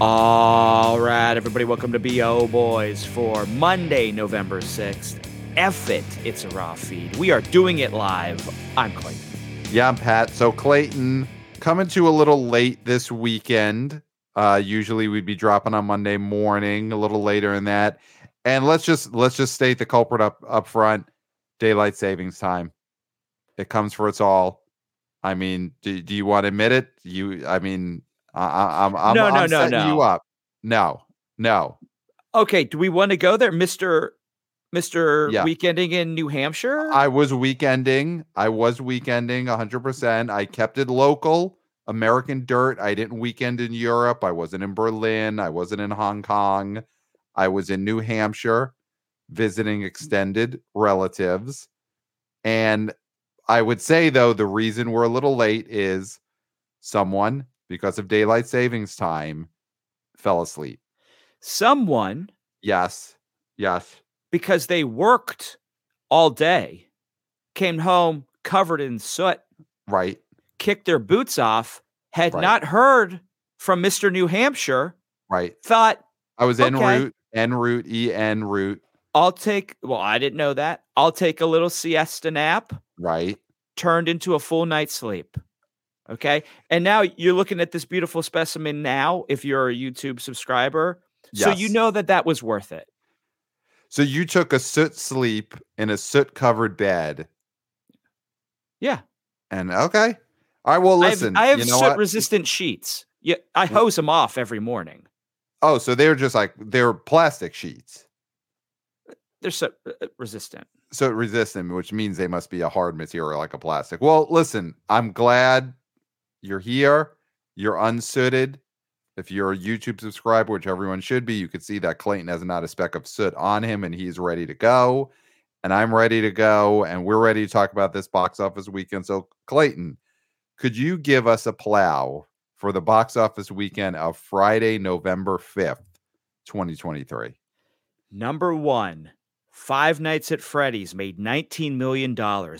All right, everybody, welcome to BO Boys for Monday, November 6th. F it, it's a raw feed. We are doing it live. I'm Clayton. Yeah, I'm Pat. So Clayton coming to a little late this weekend. Uh, usually we'd be dropping on Monday morning, a little later in that. And let's just let's just state the culprit up up front. Daylight savings time. It comes for us all. I mean, do, do you want to admit it? You, I mean, I, I'm, I'm, No, no, I'm no, setting no. you up. No, no. Okay, do we want to go there, Mr. Mr. Yeah. Weekending in New Hampshire? I was weekending. I was weekending 100%. I kept it local, American dirt. I didn't weekend in Europe. I wasn't in Berlin. I wasn't in Hong Kong. I was in New Hampshire visiting extended relatives. And I would say, though, the reason we're a little late is someone, because of daylight savings time, fell asleep. Someone, Yes. Yes. because they worked all day, came home covered in soot, Right. kicked their boots off, had Right. not heard from Mr. New Hampshire, Right. thought, I was en Okay. route, en route, E N route. I'll take, well, I didn't know that. I'll take a little siesta nap, Right. turned into a full night's sleep. Okay. And now you're looking at this beautiful specimen now, if you're a YouTube subscriber. So you know that that was worth it. So you took a soot sleep in a soot covered bed. Yeah. And okay. All right. Well, I have, listen. I have you know soot what? resistant sheets. Yeah. I hose them off every morning. Oh, so they're just like they're plastic sheets. They're soot uh, resistant. Soot resistant, which means they must be a hard material like a plastic. Well, listen, I'm glad you're here. You're unsooted. If you're a YouTube subscriber, which everyone should be, you could see that Clayton has not a speck of soot on him and he's ready to go. And I'm ready to go. And we're ready to talk about this box office weekend. So, Clayton, could you give us a plow for the box office weekend of Friday, November 5th, 2023? Number one, Five Nights at Freddy's made $19 million, down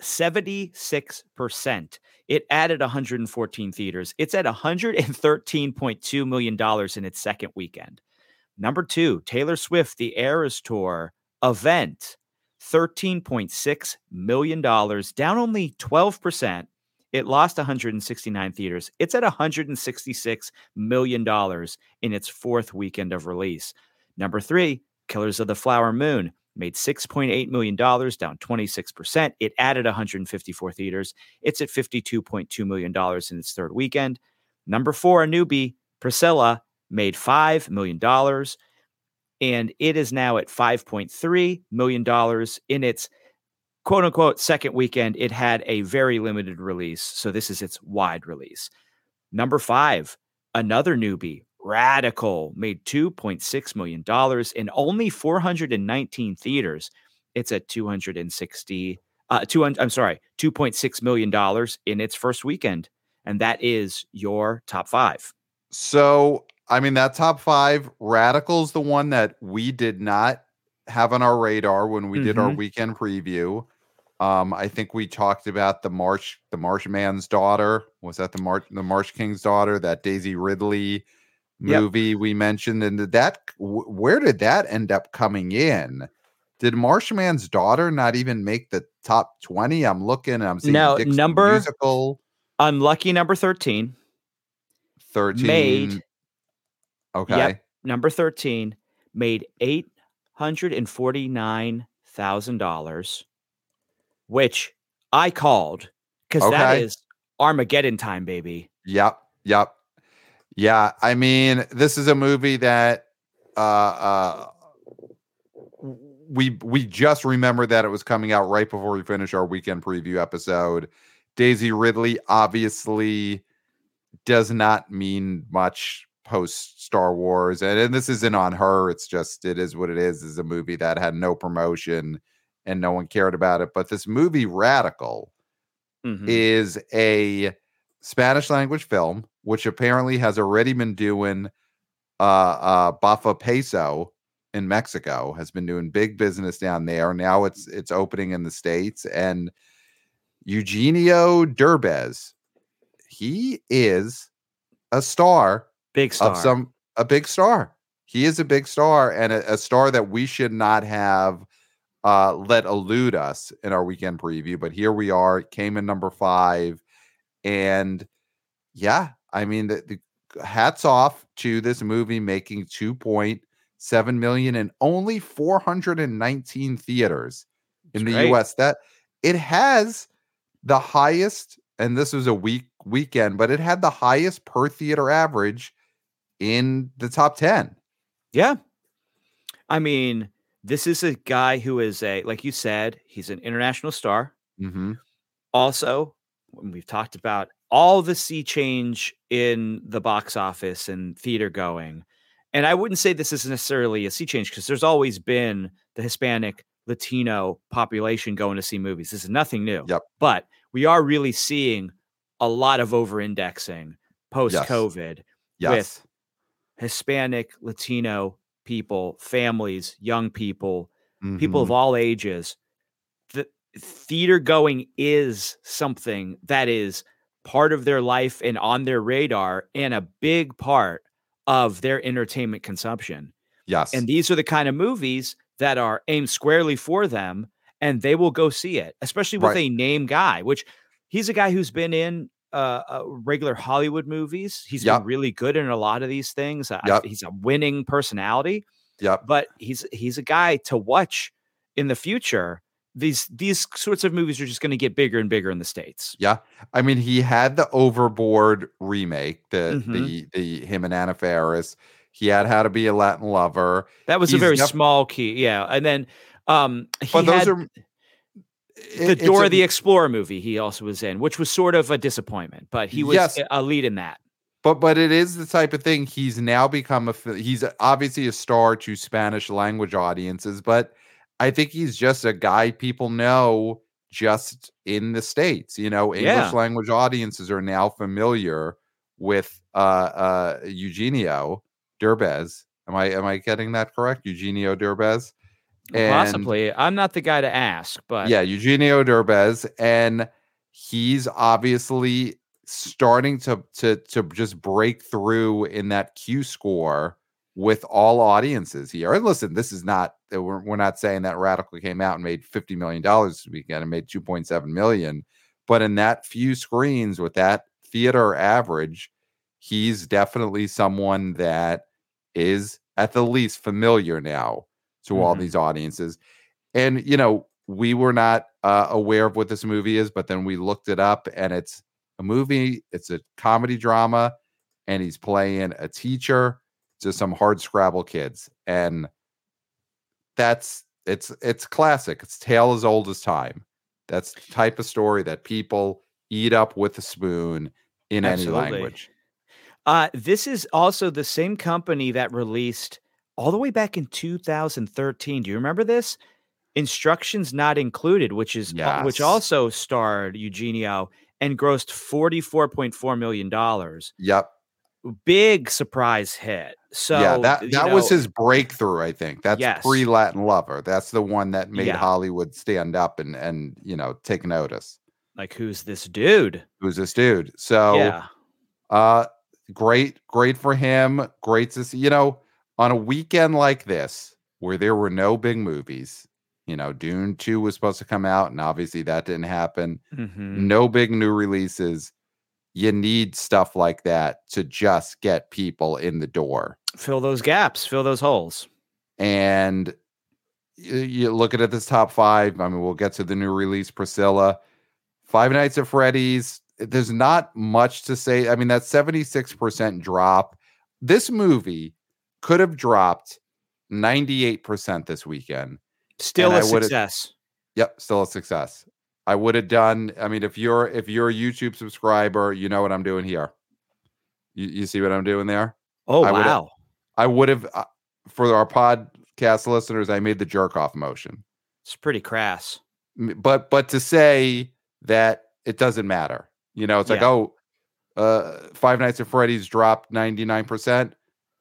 76%. It added 114 theaters. It's at $113.2 million in its second weekend. Number two, Taylor Swift, the Eras Tour event, $13.6 million, down only 12%. It lost 169 theaters. It's at $166 million in its fourth weekend of release. Number three, Killers of the Flower Moon made $6.8 million, down 26%. It added 154 theaters. It's at $52.2 million in its third weekend. Number four, a newbie, Priscilla, made $5 million. And it is now at $5.3 million in its quote unquote second weekend. It had a very limited release. So this is its wide release. Number five, another newbie, Radical, made $2.6 million in only 419 theaters. It's at 260, uh, 200, I'm sorry, $2.6 million in its first weekend. And that is your top five. So, I mean, that top five, Radical's the one that we did not have on our radar when we did our Mhm. weekend preview. Um, I think we talked about the March, the Marsh Man's daughter. Was that the March, the Marsh King's daughter? That Daisy Ridley Yep. movie we mentioned, and did that where did that end up coming in? Did Marshman's daughter not even make the top twenty? I'm looking, I'm seeing No, Dixie number- musical Unlucky number 13, thirteen. made- okay, number 13 made $849,000, which I called because that Okay. is Armageddon time, baby. Yep. Yep. Yeah. I mean, this is a movie that uh uh we we just remembered that it was coming out right before we finished our weekend preview episode. Daisy Ridley obviously does not mean much post Star Wars. And, and this isn't on her. It's just it is what it is. Is a movie that had no promotion and no one cared about it. But this movie Radical Mhm. is a Spanish language film, which apparently has already been doing uh uh Bafa Peso in Mexico, has been doing big business down there. Now it's it's opening in the States. And Eugenio Derbez, he is a star Big star. of some a big star. He is a big star and a, a star that we should not have uh, let elude us in our weekend preview. But here we are, came in number five. And yeah, I mean, the, the hats off to this movie making 2.7 million in only 419 theaters in That's the great. US. That it has the highest, and this was a week weekend, but it had the highest per theater average in the top 10. Yeah. I mean, this is a guy who is a, like you said, he's an international star. Mm-hmm. Also, when we've talked about all the sea change in the box office and theater going. And I wouldn't say this is necessarily a sea change because there's always been the Hispanic Latino population going to see movies. This is nothing new. Yep. But we are really seeing a lot of over indexing post COVID Yes. with Hispanic, Latino people, families, young people, people of Mhm. all ages. The theater going is something that is part of their life and on their radar and a big part of their entertainment consumption. yes. And these are the kind of movies that are aimed squarely for them and they will go see it, especially with Right. a name guy, which he's a guy who's been in uh, uh regular Hollywood movies. He's Yep. been really good in a lot of these things. I- he's a winning personality Yeah. but he's he's a guy to watch in the future. These these sorts of movies are just going to get bigger and bigger in the states. Yeah. I mean, he had the Overboard remake, the Mhm. the the him and Anna Faris. He had How to Be a Latin Lover. That was a very def- small key, yeah. And then um, he But those had are the it- it's Dora a- the Explorer movie. He also was in, which was sort of a disappointment, but he was Yes. a- a lead in that. But but it is the type of thing he's now become a he's obviously a star to Spanish language audiences, but I think he's just a guy people know just in the states. You know, English Yeah. language audiences are now familiar with uh uh Eugenio Derbez. Am I am I getting that correct? Eugenio Derbez? And- Possibly, I'm not the guy to ask, but yeah, Eugenio Derbez, and he's obviously starting to to to just break through in that Q score with all audiences here. And listen, this is not uh, we're, we're not saying that Radical came out and made fifty million dollars this weekend and made two point seven million, but in that few screens with that theater average, he's definitely someone that is at the least familiar now to all Mhm. these audiences. And you know, we were not uh, aware of what this movie is, but then we looked it up, and it's a movie. It's a comedy drama, and he's playing a teacher to some hard scrabble kids, and that's it's it's classic. It's tale as old as time. That's the type of story that people eat up with a spoon in Absolutely. any language. Uh, this is also the same company that released all the way back in 2013. Do you remember this? Instructions not included, which is uh, which also starred Eugenio and grossed 44.4 million dollars. Yep. Big surprise hit. So yeah, that that was his breakthrough. I think that's Yes. pre Latin Lover. That's the one that made Yeah. Hollywood stand up and and you know take notice. like who's this dude? Who's this dude? So yeah. uh, great, great for him. Great to see. You know, on a weekend like this where there were no big movies. You know, Dune Two was supposed to come out, and obviously that didn't happen. Mhm. No big new releases. You need stuff like that to just get people in the door. Fill those gaps, fill those holes. and you, you look at this top five. I mean, we'll get to the new release, Priscilla. Five Nights at Freddy's. There's not much to say. I mean, that 76% drop. This movie could have dropped 98% this weekend. Still a success. Yep, still a success. I would have done. I mean, if you're if you're a YouTube subscriber, you know what I'm doing here. You, you see what I'm doing there? Oh I wow. I would have uh, for our podcast listeners. I made the jerk off motion. It's pretty crass. But but to say that it doesn't matter you know it's like Yeah. oh uh five nights at freddy's dropped 99%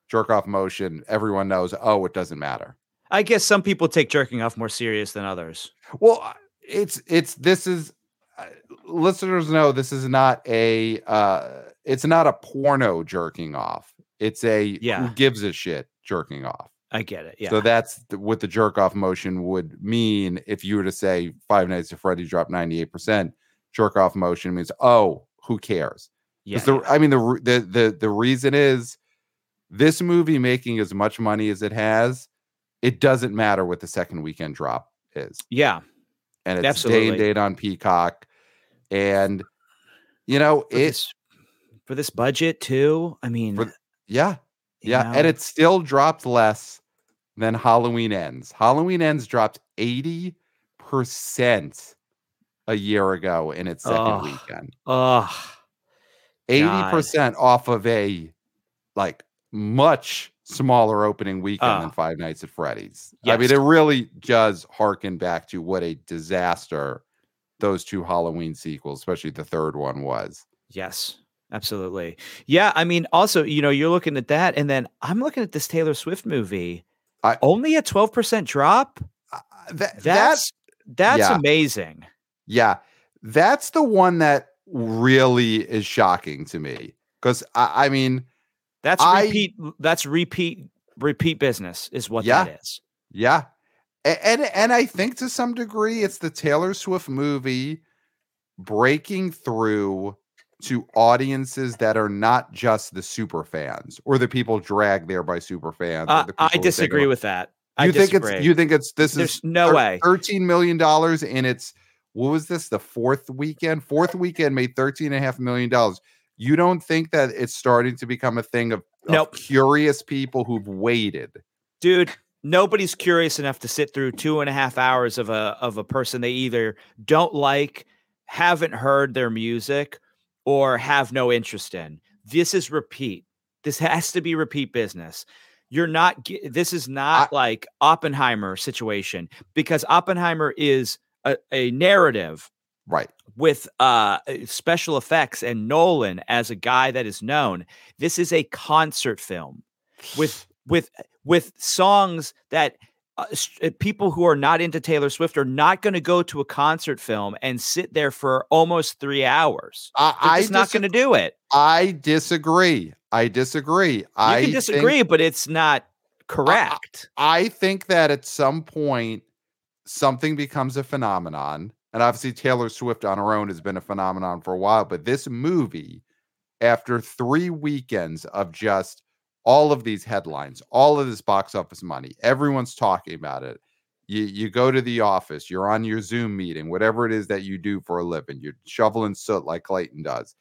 jerk off motion everyone knows oh it doesn't matter I guess some people take jerking off more serious than others. well it's it's this is uh, listeners know this is not a uh it's not a porno jerking off It's a Yeah. who gives a shit jerking off. I get it. Yeah. So that's th- what the jerk off motion would mean if you were to say Five Nights at Freddy dropped 98%. Jerk off motion means, oh, who cares? yeah. the, I mean, the, the the the reason is this movie making as much money as it has, it doesn't matter what the second weekend drop is, yeah. And it's day and date on Peacock, and you know For it. this, for this budget too. I mean, For- Yeah, yeah, and it still dropped less than Halloween Ends. Halloween Ends dropped eighty percent a year ago in its second Ugh. weekend. Ugh. Eighty God. percent off of a like much smaller opening weekend than Ah. Five Nights at Freddy's. I mean, it really does harken back to what a disaster those two Halloween sequels, especially the third one, was. Yes, absolutely. Yeah, I mean, also, you know, you're looking at that, and then I'm looking at this Taylor Swift movie. I- Only a 12% drop. Uh, that, that's That's that's yeah. amazing. Yeah, that's the one that really is shocking to me because I, I mean, That's I- repeat. That's repeat. Repeat business is what Yeah. that is. yeah, A- and and I think to some degree it's the Taylor Swift movie breaking through to audiences that are not just the super fans or the people dragged there by super fans. Uh, I people who think disagree with that. I You think it's you think it's this There's is no thir- way. thirteen million dollars and its what was this the fourth weekend? Fourth weekend made thirteen and a half million dollars. You don't think that it's starting to become a thing of, of curious people who've waited? dude nobody's curious enough to sit through two and a half hours of a of a person they either don't like haven't heard their music or have no interest in. This is repeat. This has to be repeat business. You're not this is not like oppenheimer situation because oppenheimer is a, a narrative Right. with uh special effects and Nolan as a guy that is known. This is a concert film with with with songs that uh, uh, people who are not into Taylor Swift are not going to go to a concert film and sit there for almost 3 hours. I, I not going to do it. I disagree. I disagree. You I can think- disagree, but it's not correct. I think that at some point something becomes a phenomenon. And obviously Taylor Swift on her own has been a phenomenon for a while, but this movie, after three weekends of just all of these headlines, all of this box office money, everyone's talking about it. You you go to the office, you're on your Zoom meeting, whatever it is that you do for a living, you're shoveling soot like Clayton does.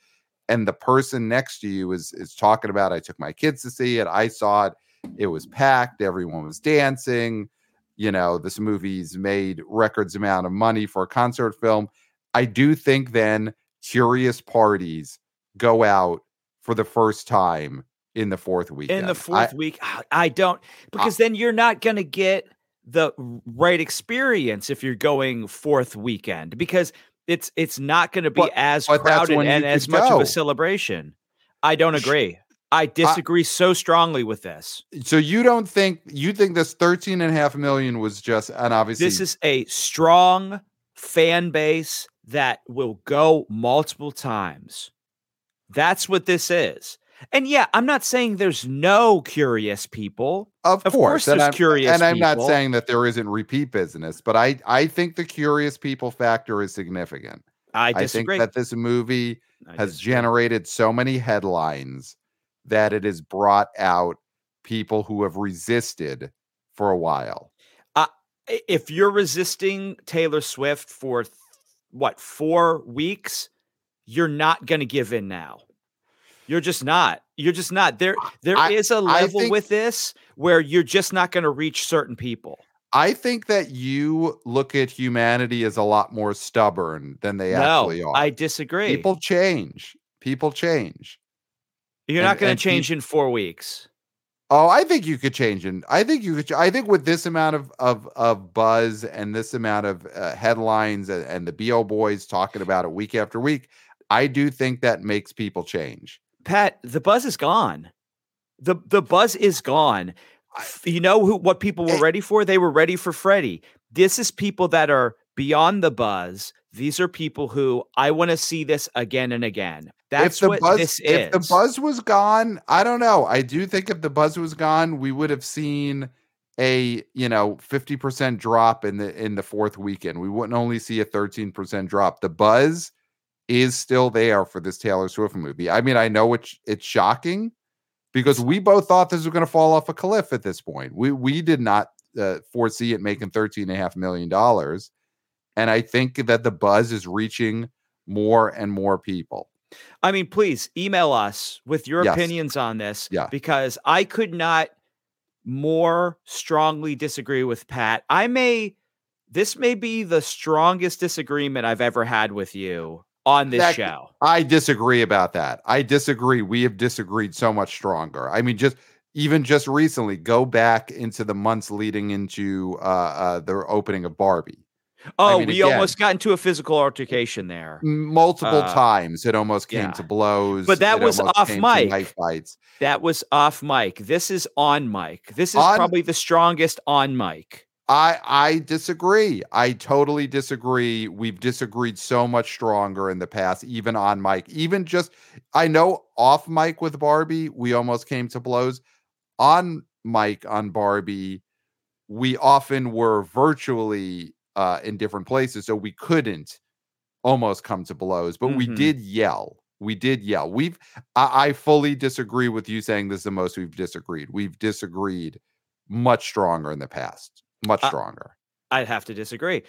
And the person next to you is is talking about I took my kids to see it, I saw it, it was packed, everyone was dancing. You know, this movie's made records amount of money for a concert film. I do think then curious parties go out for the first time in the fourth week. In the I- fourth week, I- I don't because then you're not going to get the right experience if you're going fourth weekend because it's it's not going to be But- as but crowded and as much of a celebration. I don't agree. I disagree so strongly with this. so you don't think you think this 13 and a half million was just and obviously This is a strong fan base that will go multiple times. That's what this is. And yeah, I'm not saying there's no curious people. Of, Of course, course there's I'm, curious and I'm not saying that there isn't repeat business, but I I think the curious people factor is significant. I disagree. I, think that this movie I has disagree. generated so many headlines that it has brought out people who have resisted for a while. Uh, I- if you're resisting Taylor Swift for th- what four weeks, you're not going to give in now. You're just not. You're just not. There there is a level think- with this where you're just not going to reach certain people. I think that you look at humanity as a lot more stubborn than they no, actually are. I disagree. People change. People change. You're and- not going to change in four weeks. Oh, I think you could change it. I think you could. I think with this amount of of, of buzz and this amount of uh, headlines and, and the bo boys talking about it week after week, I do think that makes people change. Pat, the buzz is gone. the The buzz is gone. You know who? What people were ready for? They were ready for Freddie. This is people that are beyond the buzz. These are people who I want to see this again and again. That's if the buzz if the buzz was gone, I don't know. I do think if the buzz was gone, we would have seen a you know 50% drop in the in the fourth weekend. We wouldn't only see a 13% drop. The buzz is still there for this Taylor Swift movie. I mean, I know it's it's shocking because we both thought this was going to fall off a cliff at this point. We we did not uh, foresee it making 13 and a half million dollars. And I think that the buzz is reaching more and more people. I mean, please email us with your Yes. opinions on this. Yeah. Because I could not more strongly disagree with Pat. I may, this may be the strongest disagreement I've ever had with you on this That- show. I disagree about that. I disagree. We have disagreed so much stronger. I mean, just even just recently, go back into the months leading into uh, uh the opening of Barbie. Oh, mean, we again- almost got into a physical altercation there. Multiple Uh, times, it almost came yeah. to blows. But that it was off mic. That was off mic. This is on mic. This is On- probably the strongest on mic. I I disagree. I totally disagree. We've disagreed so much stronger in the past, even on mic. Even just I know off mic with Barbie, we almost came to blows. On mic on Barbie, we often were virtually uh in different places, so we couldn't almost come to blows, but we Mhm. did yell. We did yell. We've I, I fully disagree with you saying this is the most we've disagreed. We've disagreed much stronger in the past. Much stronger. I'd have to disagree.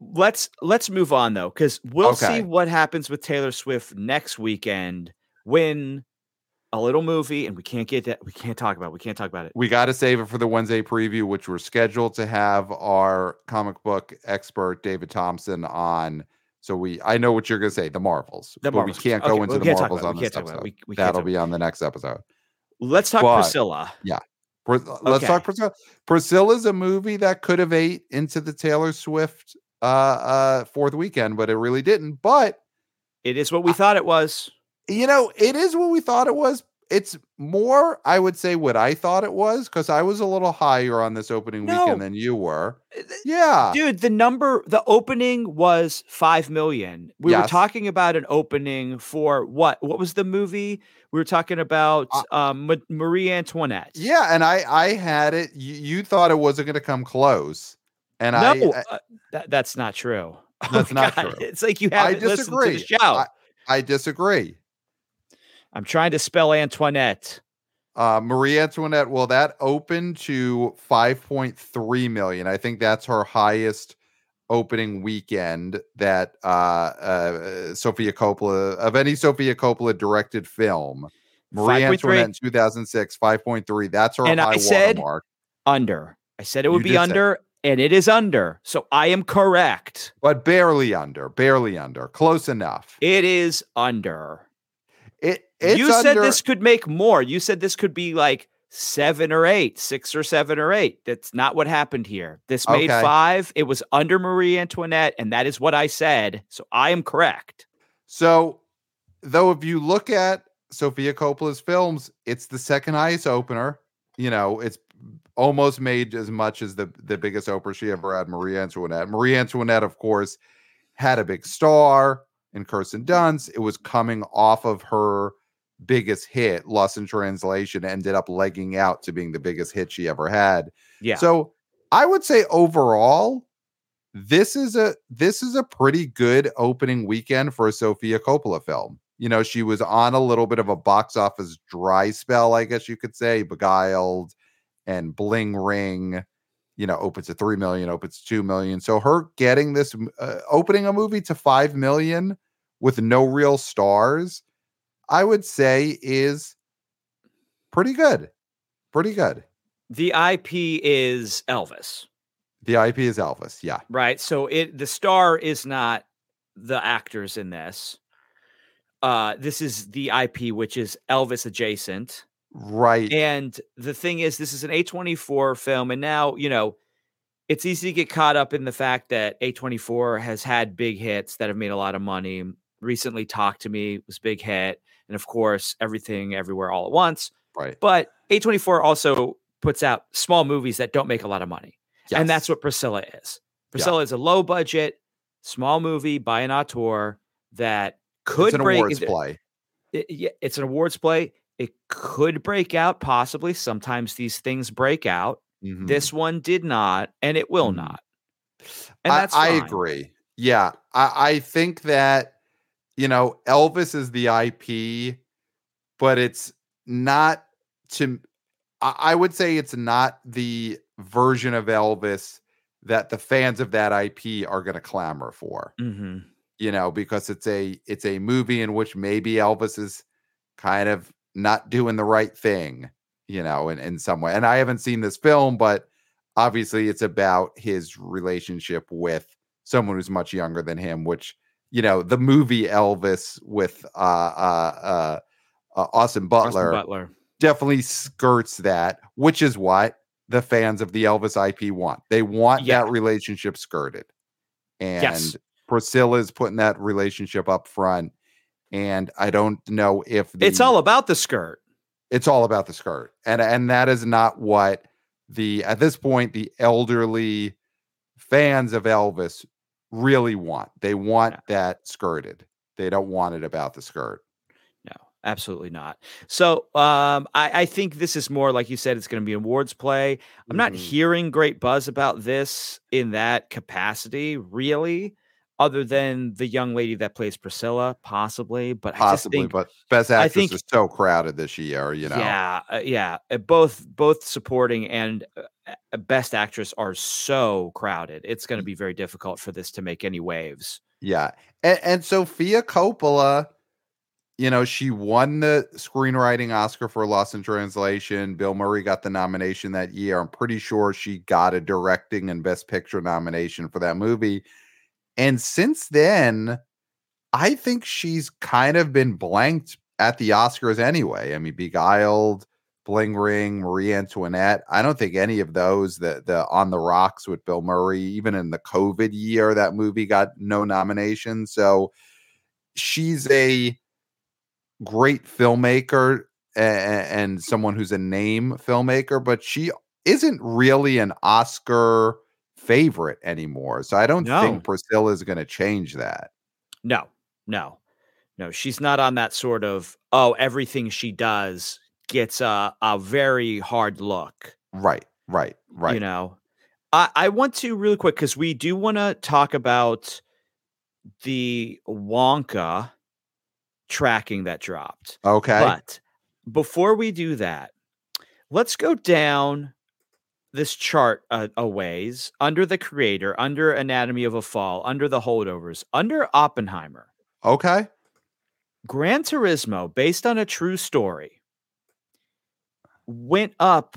Let's let's move on though, because we'll Okay. see what happens with Taylor Swift next weekend when a little movie, and we can't get that. We can't talk about. it, We can't talk about it. We got to save it for the Wednesday preview, which we're scheduled to have our comic book expert David Thompson on. So we, I know what you're going to say, the Marvels, The but Marvels. we can't go we into the Marvels on this can't talk about it. episode. We- we That'll be on the next episode. Let's talk But- Priscilla. Pris- Let's Okay. talk Priscilla. Priscilla's a movie that could have ate into the Taylor Swift uh, uh, fourth weekend, but it really didn't. But It is what we thought it was. You know, it is what we thought it was. It's more, I would say, what I thought it was because I was a little higher on this opening No. weekend than you were. Uh, Yeah. Dude, the number, the opening was five million. We were talking about an opening for what? What was the movie? We were talking about Uh, um, Marie Antoinette. Yeah, and I I had it. You, you thought it wasn't going to come close, and no, I, I uh, that, that's not true. Oh That's my not God, true. It's like you haven't listened to the disagree. show. I disagree. I'm trying to spell Antoinette. Uh, Marie Antoinette. Well, that opened to five point three million. I think that's her highest opening weekend that uh, uh Sofia Coppola of any Sofia Coppola directed film. Marie 5.3. Antoinette in 2006, 5.3. That's her And high I said- watermark. Under. I said it would You be did say- under, and it is under. So I am correct. But barely under, barely under, close enough. It is under. It you said under- this could make more. You said this could be like seven or eight, six or seven or eight. That's not what happened here. This made Okay. five. It was under Marie Antoinette, and that is what I said. So I am correct. So, though, if you look at Sofia Coppola's films, it's the second highest opener. You know, it's almost made as much as the the biggest opener she ever had, Marie Antoinette. Marie Antoinette, of course, had a big star in Kirsten Dunst. It was coming off of her biggest hit, Lost in Translation, ended up legging out to being the biggest hit she ever had. Yeah. So I would say overall, this is a this is a pretty good opening weekend for a Sofia Coppola film. You know, she was on a little bit of a box office dry spell, I guess you could say, beguiled and bling ring. You know, opens at three million, opens to two million. So her getting this uh, opening a movie to five million with no real stars, I would say is pretty good. Pretty good. the IP is Elvis, The IP is Elvis. Yeah. right? So it the star is not the actors in this. Uh, this is the IP, which is Elvis adjacent. Right. And the thing is, this is an A24 film. And now, you know, it's easy to get caught up in the fact that A24 has had big hits that have made a lot of money. Recently, talked to Me was a big hit. And of course, Everything Everywhere All at Once. right. But A24 also puts out small movies that don't make a lot of money. And that's what Priscilla is. Priscilla is a low budget, small movie by an auteur that could it's an break. awards play. it, yeah, it's an awards play. It could break out, possibly. Sometimes these things break out. Mhm. This one did not, and it will Mhm. not. And I, that's I agree. Yeah, I, I think that you know Elvis is the IP, but it's not to. I, would say it's not the version of Elvis that the fans of that IP are going to clamor for. Mhm. You know, because it's a it's a movie in which maybe Elvis is kind of not doing the right thing. You know, in in some way. And I haven't seen this film, but obviously it's about his relationship with someone who's much younger than him which you know the movie elvis with uh uh uh, uh austin butler, Austin Butler. definitely skirts that which is what the fans of the elvis ip want they want Yeah. that relationship skirted and Yes. is putting that relationship up front and i don't know if the, It's all about the skirt. it's all about the skirt and and that is not what the at this point the elderly fans of elvis really want they want Yeah. that skirted they don't want it about the skirt No, absolutely not. So um, I, I think this is more like you said, it's going to be awards play. I'm not Mhm. hearing great buzz about this in that capacity, really, other than the young lady that plays Priscilla, possibly. But I possibly think, but best I actress think- is so crowded this year you know yeah, uh, yeah, uh, both both supporting and uh, best actress are so crowded. It's going to be very difficult for this to make any waves. Yeah. And, and Sofia Coppola, you know, she won the screenwriting Oscar for Lost in Translation. Bill Murray got the nomination that year. I'm pretty sure she got a directing and best picture nomination for that movie. And since then, I think she's kind of been blanked at the Oscars anyway. I mean, Beguiled, Bling Ring, Marie Antoinette. I don't think any of those, the the On the Rocks with Bill Murray, even in the COVID year, that movie got no nomination. So she's a great filmmaker a- a- and someone who's a name filmmaker, but she isn't really an Oscar favorite anymore. So I don't No. think Priscilla is going to change that. No, no, no. She's not on that sort of oh, everything she does gets a a very hard look. Right, right, right. You know, I I want to really quick because we do want to talk about the Wonka tracking that dropped. okay. But before we do that, let's go down this chart a, a ways under the creator, under Anatomy of a Fall, under the holdovers, under Oppenheimer. okay. Gran Turismo, based on a true story, went up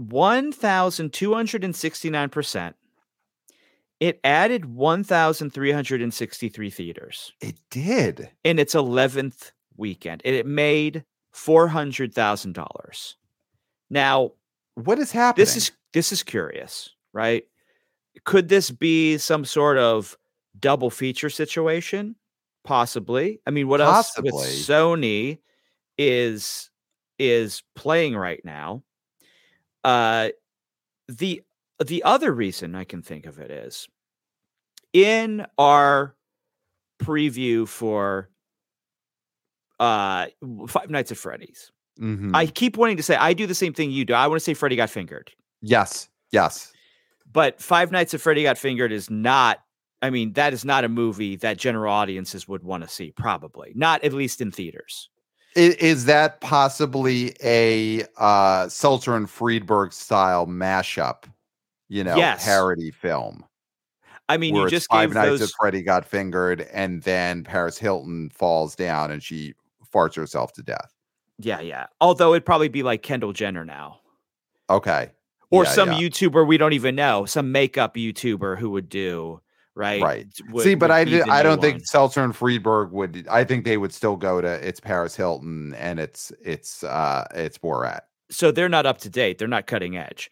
1,269%. It added 1,363 theaters It did. in its 11th weekend. and It made $400,000. Now, What is happening? this is this is curious, right? Could this be some sort of double feature situation? Possibly. I mean, what else with Sony is is playing right now? Uh the the other reason I can think of it is in our preview for uh Five Nights at Freddy's. Mhm. I keep wanting to say I do the same thing you do. I want to say Freddy got fingered. yes, yes. But Five Nights at Freddy Got Fingered is not. I mean, that is not a movie that general audiences would want to see. Probably not, at least in theaters. I- Is, that possibly a uh Seltzer and Friedberg style mashup? You know, Yes. parody film. I mean, you just Five Nights those. at Freddy got fingered, and then Paris Hilton falls down and she farts herself to death. Yeah, yeah. Although it'd probably be like Kendall Jenner now, Okay. or Yeah, some yeah. YouTuber we don't even know, some makeup YouTuber who would do right. Right. would- See, but I, I don't think one. Seltzer and Friedberg would. I think they would still go to it's Paris Hilton and it's it's uh it's Borat. so they're not up to date. They're not cutting edge.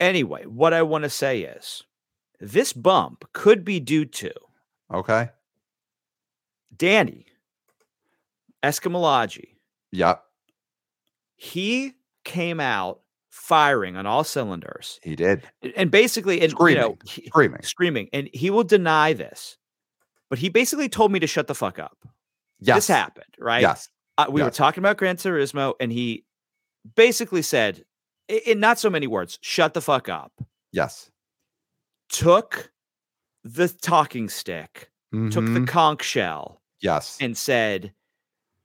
Anyway, what I want to say is this bump could be due to Okay. Danny Eskamlaji. Yep. He came out firing on all cylinders He did and basically, and you know, Screaming. he- screaming. screaming, and he will deny this, but he basically told me to shut the fuck up. Yes. This happened, right? Yes. Uh, we were talking about Gran Turismo, and he basically said, in not so many words, "Shut the fuck up." Yes. Took the talking stick, took the Mhm. conch shell, yes. and said,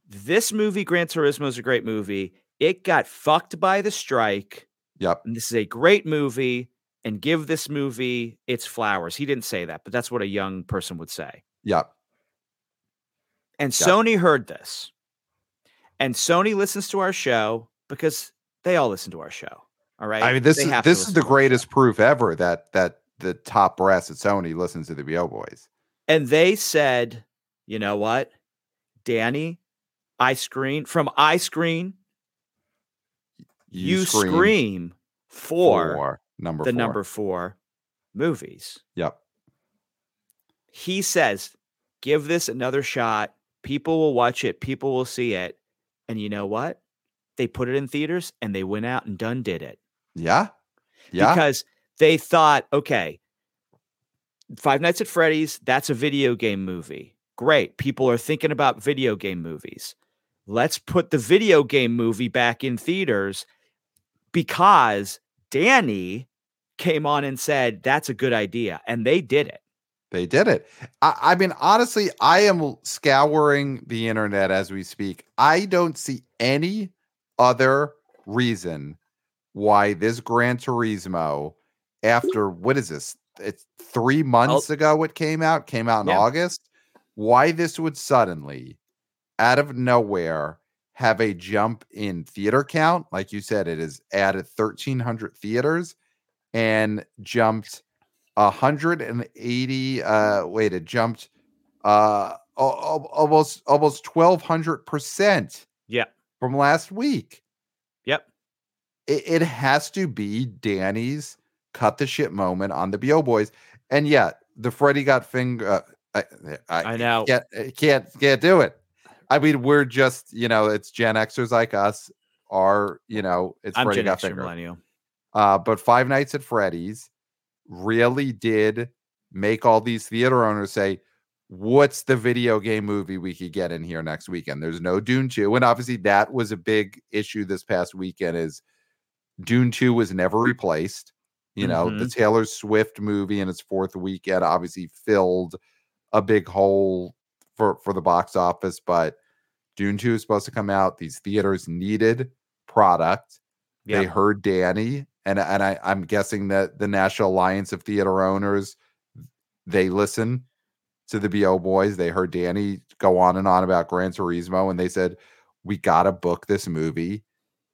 "This movie, Gran Turismo, is a great movie. It got fucked by the strike, yep. and this is a great movie." And give this movie its flowers. He didn't say that, but that's what a young person would say. Yep. And Yeah. Sony heard this. And Sony listens to our show because they all listen to our show. All right. I mean, this is this is the greatest proof ever that that the top brass at Sony listens to the BO boys. And they said, you know what? Danny, I screen from I screen, you, scream, for, for number the four. number four movies. Yep. He says, give this another shot. People will watch it, people will see it. And you know what? They put it in theaters and they went out and done did it. Yeah. Yeah. because they thought, okay, Five Nights at Freddy's, that's a video game movie. Great. People are thinking about video game movies. Let's put the video game movie back in theaters because Danny came on and said, that's a good idea. And they did it. They did it. I, I mean, honestly, I am scouring the internet as we speak. I don't see any other reason why this Gran Turismo, after what is this? It's three months ago it came out, came out in Yeah. August. Why this would suddenly, out of nowhere, have a jump in theater count. Like you said, it is added 1,300 theaters and jumped 180 uh wait it jumped uh al- al- almost almost 1200 percent Yeah. from last week Yep. it, it has to be danny's cut the shit moment on the bo boys and yet the freddy got finger uh, I, I, I know. can't can't can't do it i mean we're just you know it's gen xers like us are you know it's I'm freddy Gen got X or finger millennial. uh, but Five Nights at Freddy's really did make all these theater owners say, "What's the video game movie we could get in here next weekend?" There's no Dune Two, and obviously that was a big issue this past weekend. Is Dune Two was never replaced. You know, the Taylor Swift movie in its fourth weekend obviously filled a big hole for for the box office, but Dune Two is supposed to come out. These theaters needed product they heard Danny, and and I, I'm guessing that the National Alliance of Theater Owners they listen to the BO boys. They heard Danny go on and on about Gran Turismo, and they said, "We gotta book this movie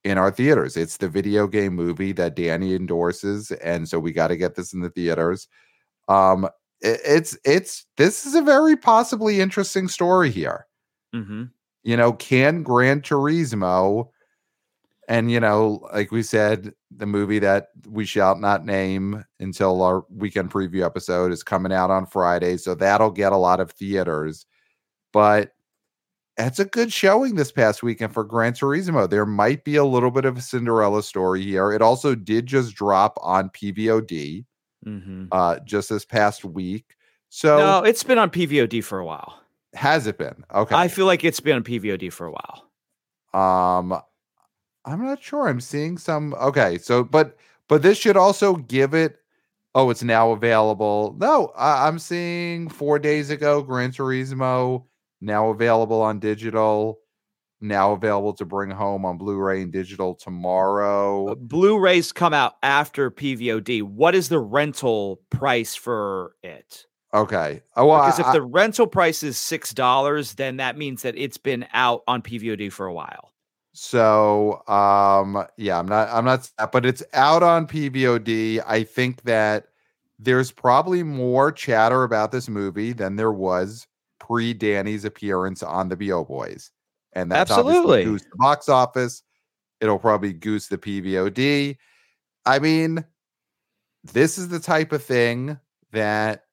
in our theaters. It's the video game movie that Danny endorses, and so we got to get this in the theaters." Um, it- it's it's this is a very possibly interesting story here hmm you know, can Gran Turismo, and you know, like we said, the movie that we shall not name until our weekend preview episode is coming out on Friday, so that'll get a lot of theaters. But that's a good showing this past weekend for Gran Turismo. There might be a little bit of a Cinderella story here. It also did just drop on PVOD hmm uh just this past week. So no, it's been on PVOD for a while. Has it been? Okay. I feel like it's been on PVOD for a while. Um, I'm not sure. I'm seeing some. Okay, so but but this should also give it. Oh, it's now available. No, I, I'm seeing four days ago. Gran Turismo now available on digital. Now available to bring home on Blu-ray and digital tomorrow. Uh, Blu-rays come out after PVOD. What is the rental price for it? Okay. Oh, well, Because if I- the rental price is six dollars, then that means that it's been out on PVOD for a while. So um yeah, I'm not I'm not but it's out on PVOD. I think that there's probably more chatter about this movie than there was pre Danny's appearance on the BO Boys. And that's Absolutely. goose the box office. It'll probably goose the PVOD. I mean, this is the type of thing that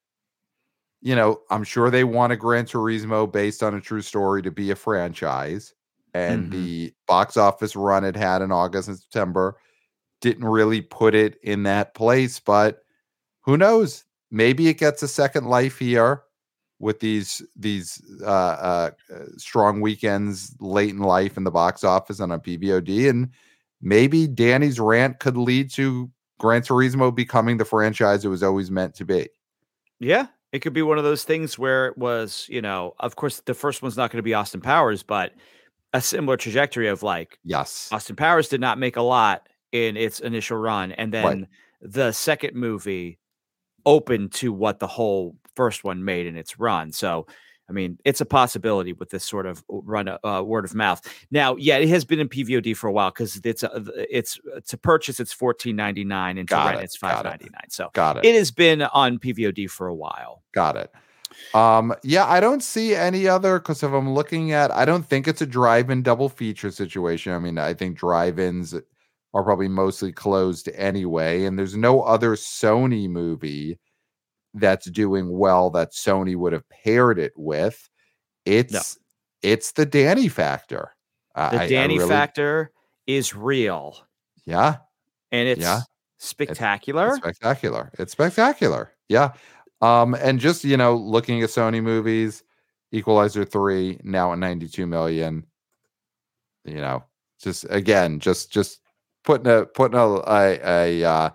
you know, I'm sure they want a Gran Turismo based on a true story to be a franchise. And Mhm. the box office run it had in August and September didn't really put it in that place. But who knows? Maybe it gets a second life here. with these these uh, uh, uh, strong weekends late in life in the box office and on PVOD, and maybe Danny's rant could lead to Gran Turismo becoming the franchise it was always meant to be. Yeah, it could be one of those things where it was, you know, of course, the first one's not going to be Austin Powers, but a similar trajectory of like, yes, Austin Powers did not make a lot in its initial run, and then right. the second movie opened to what the whole first one made in its run. So, I mean, it's a possibility with this sort of run uh, word of mouth. Now, yeah, it has been in PVOD for a while because it's a, it's to purchase it's fourteen ninety nine and to got rent it, it's five ninety nine. So, got it. It has been on PVOD for a while. Got it. Um, yeah, I don't see any other because if I'm looking at, I don't think it's a drive-in double feature situation. I mean, I think drive-ins are probably mostly closed anyway, and there's no other Sony movie that's doing well that Sony would have paired it with. It's no. it's the Danny factor. The I, Danny I really, factor is real. Yeah. And it's yeah. spectacular. It's, it's spectacular. It's spectacular. Yeah. Um, and just you know, looking at Sony movies, Equalizer 3 now at 92 million. You know, just again, just just putting a putting a a, a uh,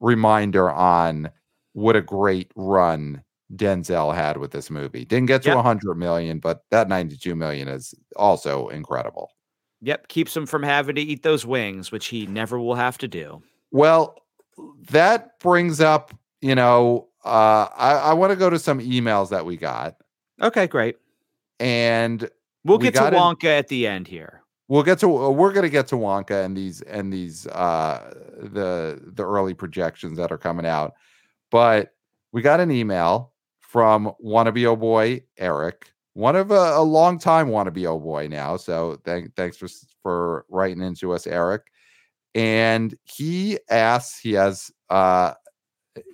reminder on what a great run Denzel had with this movie. Didn't get to yep. 100 million, but that 92 million is also incredible. Yep, keeps him from having to eat those wings, which he never will have to do. Well, that brings up, you know, uh, I, I want to go to some emails that we got. Okay, great. And we'll we get to Wonka in, at the end here. We'll get to we're going to get to Wonka and these and these uh the the early projections that are coming out. But we got an email from wannabe oh boy Eric, one of a, a long time wannabe oh boy now. So thank, thanks for for writing into us, Eric. And he asks, he has uh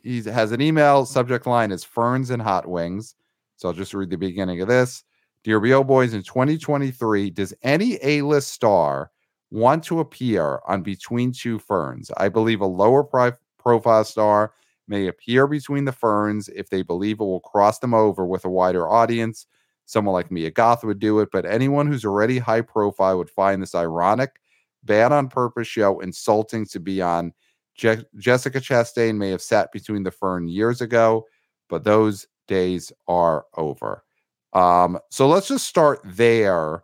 he has an email subject line is ferns and hot wings. So I'll just read the beginning of this. Dear BO Boys, in 2023, does any A-list star want to appear on Between Two Ferns? I believe a lower pri- profile star may appear between the ferns if they believe it will cross them over with a wider audience. Someone like Mia Goth would do it, but anyone who's already high profile would find this ironic, bad on purpose show insulting to be on. Je- Jessica Chastain may have sat between the fern years ago, but those days are over. Um, so let's just start there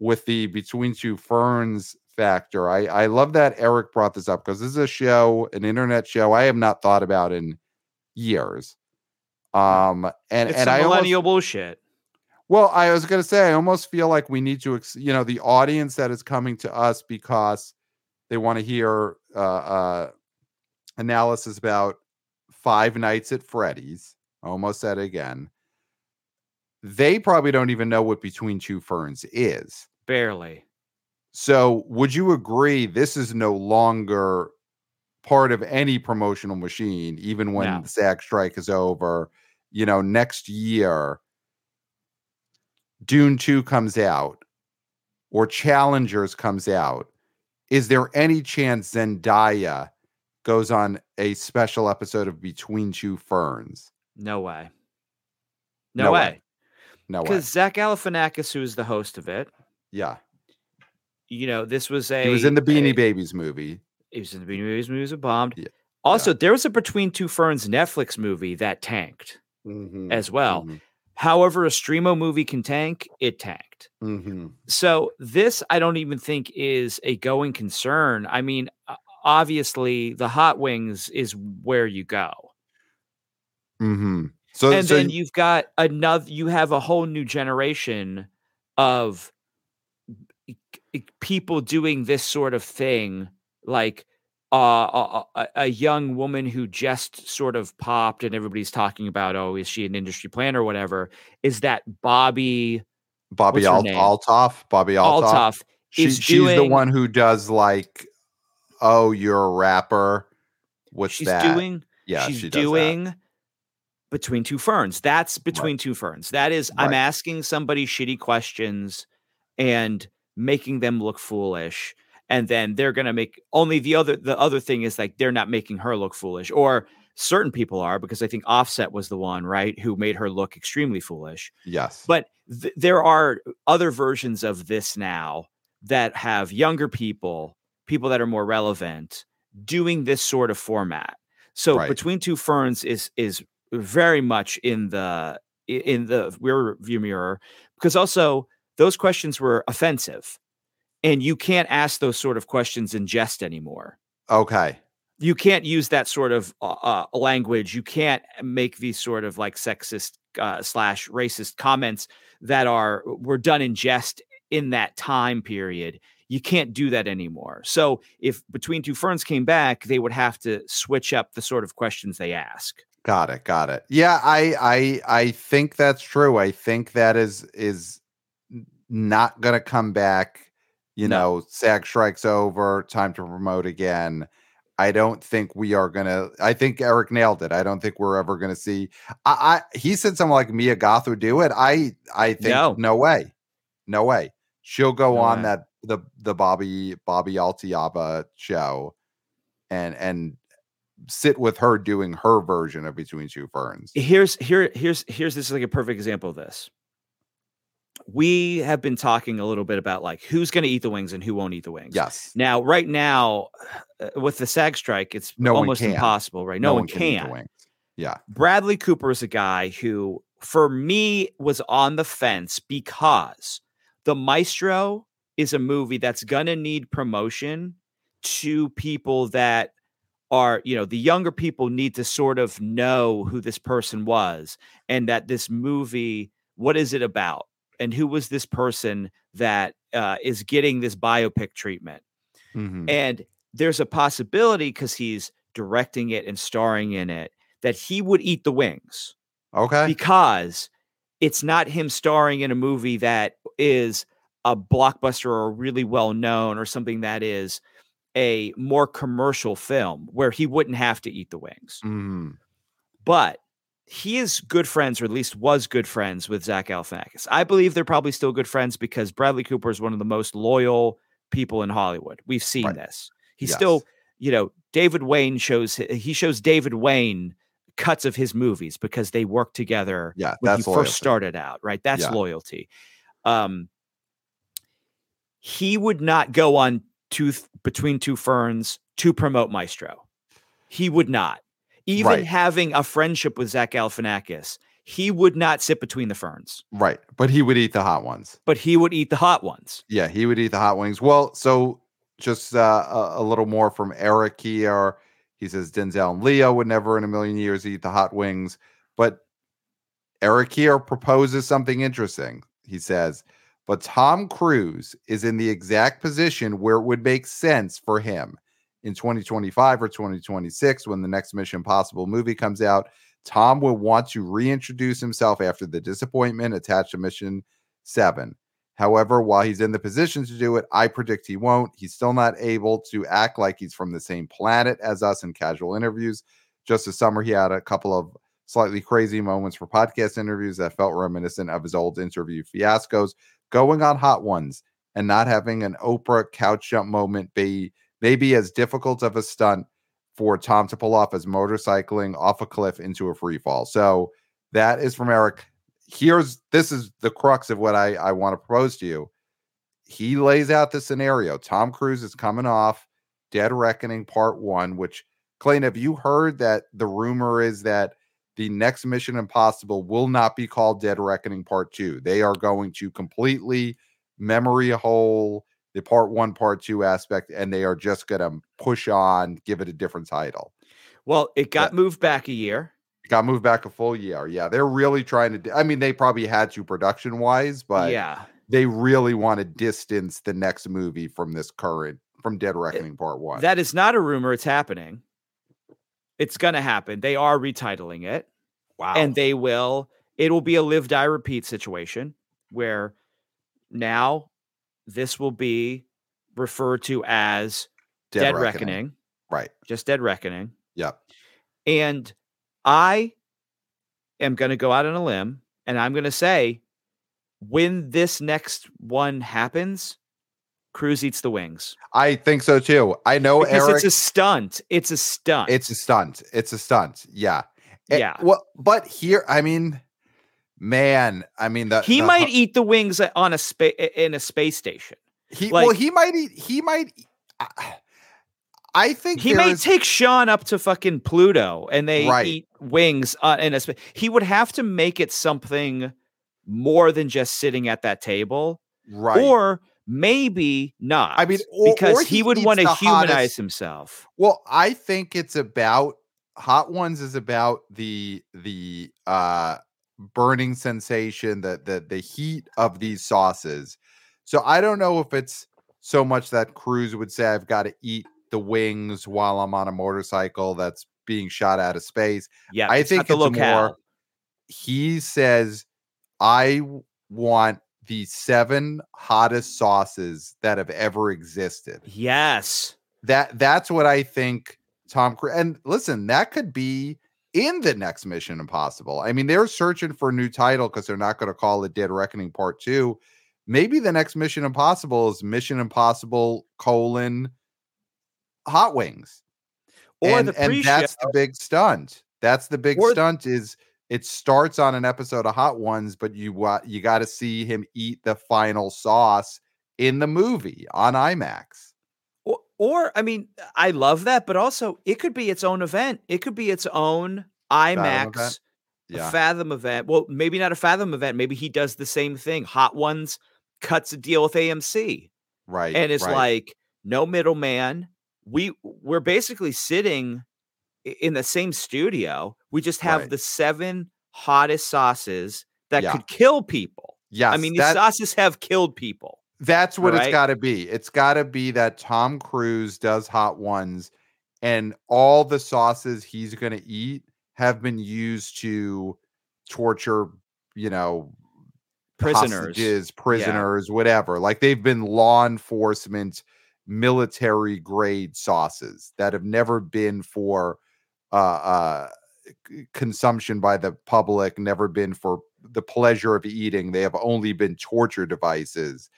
with the between two ferns factor. I, I love that Eric brought this up because this is a show, an internet show I have not thought about in years. Um, and it's and I millennial almost, bullshit. Well, I was going to say, I almost feel like we need to, you know, the audience that is coming to us because they want to hear uh, uh, analysis about Five Nights at Freddy's. I almost said it again. They probably don't even know what Between Two Ferns is. Barely. So, would you agree this is no longer part of any promotional machine, even when no. the SAG strike is over? You know, next year, Dune 2 comes out or Challengers comes out. Is there any chance Zendaya goes on a special episode of Between Two Ferns? No way. No, no way. way. No way. Because Zach Galifianakis, who is the host of it, yeah, you know, this was a. He was in the Beanie a, Babies movie. He was in the Beanie Babies movie. Was a bombed. Yeah. Also, yeah. there was a Between Two Ferns Netflix movie that tanked mm-hmm. as well. Mm-hmm. However, a Streamo movie can tank, it tanked. Mm-hmm. So this, I don't even think is a going concern. I mean, obviously, the hot wings is where you go. Mm-hmm. So and so then you've got another. You have a whole new generation of people doing this sort of thing, like uh, a, a, young woman who just sort of popped, and everybody's talking about, oh, is she an industry plan or whatever? Is that Bobbi? Bobbi Alt- Althoff. Bobby Althoff. Althoff she, she's doing, the one who does like, oh, you're a rapper. What's she's that? Doing, yeah, she's she doing. That. Between two ferns. That's between right. two ferns. That is, right. I'm asking somebody shitty questions and making them look foolish and then they're going to make only the other the other thing is like they're not making her look foolish or certain people are because I think Offset was the one, right, who made her look extremely foolish. Yes. But th- there are other versions of this now that have younger people, people that are more relevant, doing this sort of format. So Right. between two ferns is is very much in the in the rear view mirror because also those questions were offensive, and you can't ask those sort of questions in jest anymore okay. you can't use that sort of uh, uh, language. You can't make these sort of like sexist uh, slash racist comments that are were done in jest in that time period. You can't do that anymore. So if Between Two Ferns came back, they would have to switch up the sort of questions they ask. Got it. Got it. Yeah, I I I think that's true. I think that is is not gonna come back. You No. know, SAG strikes over, time to promote again. I don't think we are gonna. I think Eric nailed it. I don't think we're ever gonna see. I, I he said someone like Mia Goth would do it. I I think No. no, way, no way. She'll go No on way. that the the Bobbi Bobbi Altiaba show, and and sit with her doing her version of Between Two Ferns. Here's here here's here's this is like a perfect example of this. We have been talking a little bit about like who's going to eat the wings and who won't eat the wings. Yes. Now, right now, uh, with the SAG strike, it's No almost impossible, right? No, one, eat the can. wings. Yeah. Bradley Cooper is a guy who, for me, was on the fence because The Maestro is a movie that's going to need promotion to people that are, you know, the younger people need to sort of know who this person was and that this movie, what is it about? And who was this person that uh, is getting this biopic treatment? Mhm. And there's a possibility because he's directing it and starring in it that he would eat the wings Okay. because it's not him starring in a movie that is a blockbuster or really well known or something that is a more commercial film where he wouldn't have to eat the wings. Mhm. But he is good friends, or at least was good friends with Zach Galifianakis. I believe they're probably still good friends because Bradley Cooper is one of the most loyal people in Hollywood. We've seen Right. this. He's Yes. still, you know, David Wain shows he shows David Wain cuts of his movies because they work together Yeah. when That's he loyalty. first started out, right? That's Yeah. loyalty. Um, he would not go on two between two ferns to promote Maestro. He would not. Even Right. having a friendship with Zach Galifianakis, he would not sit between the ferns, Right. But he would eat the hot ones. but he would eat the hot ones. Yeah. He would eat the hot wings. Well, so just uh, a, a little more from Eric here. He says Denzel and Leo would never in a million years eat the hot wings. But Eric here proposes something interesting. He says, but Tom Cruise is in the exact position where it would make sense for him in 2025 or 2026 when the next Mission Impossible movie comes out. Tom will want to reintroduce himself after the disappointment attached to Mission 7. However, while he's in the position to do it, I predict he won't. He's still not able to act like he's from the same planet as us in casual interviews. Just this summer, he had a couple of slightly crazy moments for podcast interviews that felt reminiscent of his old interview fiascos. Going on hot ones and not having an Oprah couch jump moment be maybe as difficult of a stunt for Tom to pull off as motorcycling off a cliff into a free fall. So that is from Eric. Here's this is the crux of what I, I want to propose to you. He lays out the scenario. Tom Cruise is coming off Dead Reckoning Part One, which Clayton, have you heard that the rumor is that the next Mission Impossible will not be called Dead Reckoning Part Two? They are going to completely memory hole the part one, part two aspect, and they are just going to push on, give it a different title. Well, it got moved back a year. Got moved back a full year. Yeah, they're really trying to. I mean, they probably had to production wise, but yeah. they really want to distance the next movie from this current from Dead eh, Reckoning Part One. That is not a rumor. It's happening. It's going to happen. They are retitling it. wow, and they will it will be a live die repeat situation where now this will be referred to as dead, reckoning. right? just dead reckoning Yep. and i am going to go out on a limb and i'm going to say when this next one happens Cruise eats the wings. I think so too. I know Because Eric. it's a stunt. It's a stunt. It's a stunt. It's a stunt. Yeah. Eh, Yeah. Well, but here, I mean, man, I mean, the he the- might eat the wings on a space in a space station. He like- well, he might eat. He might. I think He may is- take Sean up to fucking Pluto and they Right. eat wings uh, in a space. He would have to make it something more than just sitting at that table, right. or maybe not. I mean, or- because or he, he would want to humanize hottest- himself. well, I think it's about Hot Ones is about the the uh burning sensation, the the the heat of these sauces. So I don't know if it's so much that Cruise would say I've got to eat the wings while I'm on a motorcycle that's being shot out of space. Yeah, I think the it's more he says, I want the seven hottest sauces that have ever existed. Yes. That that's what I think Tom Cruise and listen, that could be in the next Mission Impossible. I mean, they're searching for a new title because they're not going to call it Dead Reckoning Part Two. Maybe the next Mission Impossible is Mission Impossible colon Hot Wings Or and, the and that's the big stunt. That's the big Or- stunt is it starts on an episode of Hot Ones, but you wa- you got to see him eat the final sauce in the movie on IMAX. Or, I mean, I love that, but also it could be its own event. It could be its own IMAX event? Yeah, Fathom event. Well, maybe not a Fathom event. Maybe he does the same thing. Hot Ones cuts a deal with AMC, right. and it's right. like no middleman. We we're basically sitting in the same studio. We just have Right. the seven hottest sauces that Yeah. could kill people. yes, I mean, these that- sauces have killed people. That's what it's got to be. It's got to be that Tom Cruise does hot ones and all the sauces he's going to eat have been used to torture, you know, Prisoners. hostages, prisoners, whatever. Like they've been law enforcement, military grade sauces that have never been for uh, uh, consumption by the public, never been for the pleasure of eating. They have only been torture devices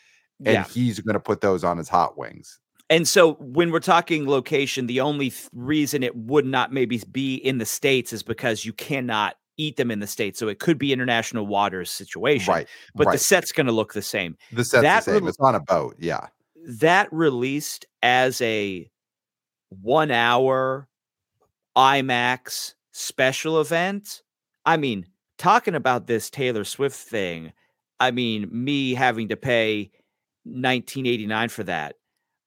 and yeah. he's going to put those on his hot wings. And so when we're talking location, the only th- reason it would not maybe be in the states is because you cannot eat them in the states. So it could be international waters situation. Right. But right. the set's going to look the same. the set's that the same. rel- it's on a boat. Yeah. That released as a 1 hour IMAX special event. I mean, talking about this Taylor Swift thing, I mean, me having to pay 1989 for that.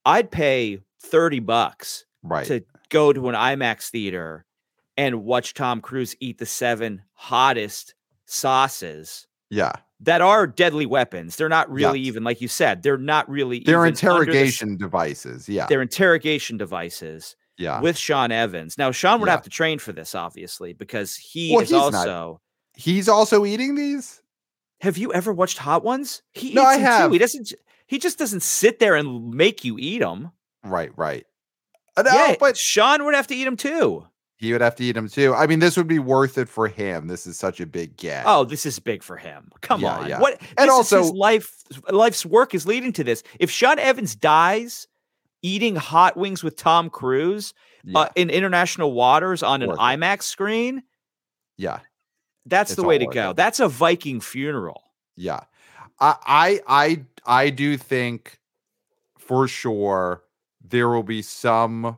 I'd pay 30 bucks Right. to go to an IMAX theater and watch Tom Cruise eat the seven hottest sauces yeah. that are deadly weapons. They're not really Yes. even like you said. They're not really. They're even under the interrogation devices. Yeah. They're interrogation devices yeah. with Sean Evans. Now Sean would Yeah. have to train for this, obviously, because he Well, is he's not- also. he's also eating these. Have you ever watched Hot Ones? He No, I them have. Too. He doesn't. He just doesn't sit there and make you eat them. Right. Right. Uh, no, yeah, but Sean would have to eat them too. he would have to eat them too. I mean, this would be worth it for him. This is such a big get. Oh, this is big for him. Come Yeah, on. yeah. What And also- life life's work is leading to this. If Sean Evans dies eating hot wings with Tom Cruise yeah. uh, in international waters on an it. IMAX screen, yeah. that's It's the way to go. it. That's a Viking funeral. Yeah. I I I do think for sure there will be some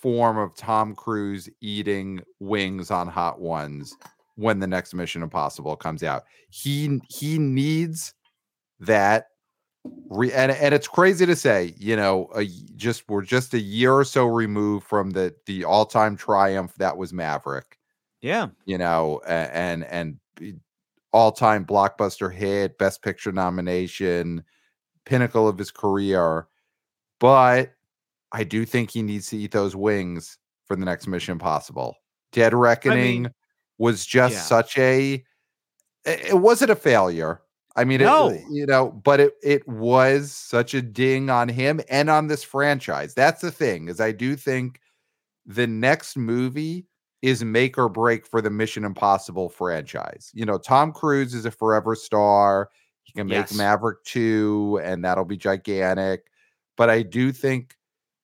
form of Tom Cruise eating wings on hot ones when the next Mission Impossible comes out. He he needs that re- and and it's crazy to say, you know, a, just we're just a year or so removed from the the all-time triumph that was Maverick Yeah. you know, a- and and eh, b- all-time blockbuster hit, best picture nomination, pinnacle of his career. But I do think he needs to eat those wings for the next Mission Impossible. Dead Reckoning was just yeah. such a it, it wasn't a failure. I mean, No. it, you know, but it it was such a ding on him and on this franchise. That's the thing, is I do think the next movie is make or break for the Mission Impossible franchise. You know, Tom Cruise is a forever star. He can make Yes. Maverick 2 and that'll be gigantic. but I do think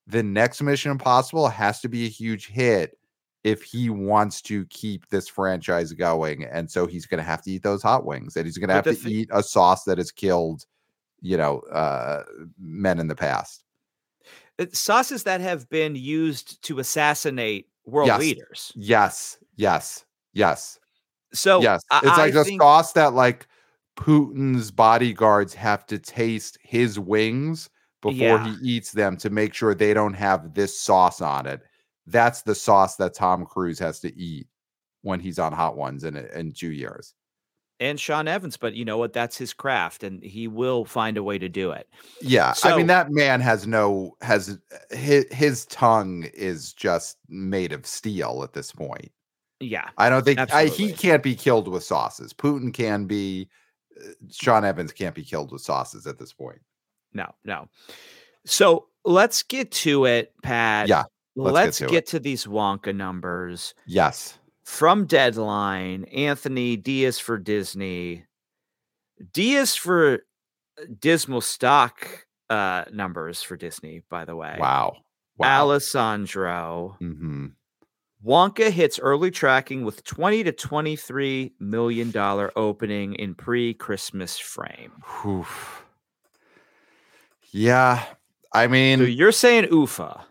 the next Mission Impossible has to be a huge hit if he wants to keep this franchise going. And so he's going to have to eat those hot wings and he's going to have to th- eat a sauce that has killed, you know, uh, men in the past. Uh, sauces that have been used to assassinate world yes. leaders. Yes. Yes. Yes. So yes, it's I, like I a think... sauce that like Putin's bodyguards have to taste his wings before yeah. he eats them to make sure they don't have this sauce on it. That's the sauce that Tom Cruise has to eat when he's on Hot Ones in in two years. And Sean Evans, but you know what? That's his craft, and he will find a way to do it. Yeah, so, I mean that man has no has his his tongue is just made of steel at this point. Yeah, I don't think I, he can't be killed with sauces. Putin can be. Uh, Sean Evans can't be killed with sauces at this point. No, no. So let's get to it, Pat. Yeah. Let's, let's get, to, get to these Wonka numbers. Yes. From Deadline, Anthony Diaz for Disney. Diaz for uh, dismal stock uh numbers for Disney, by the way. Wow. wow. Alessandro. Mm-hmm. Wonka hits early tracking with 20 to 23 million dollar opening in pre-Christmas frame. Oof. Yeah. I mean so you're saying oofa.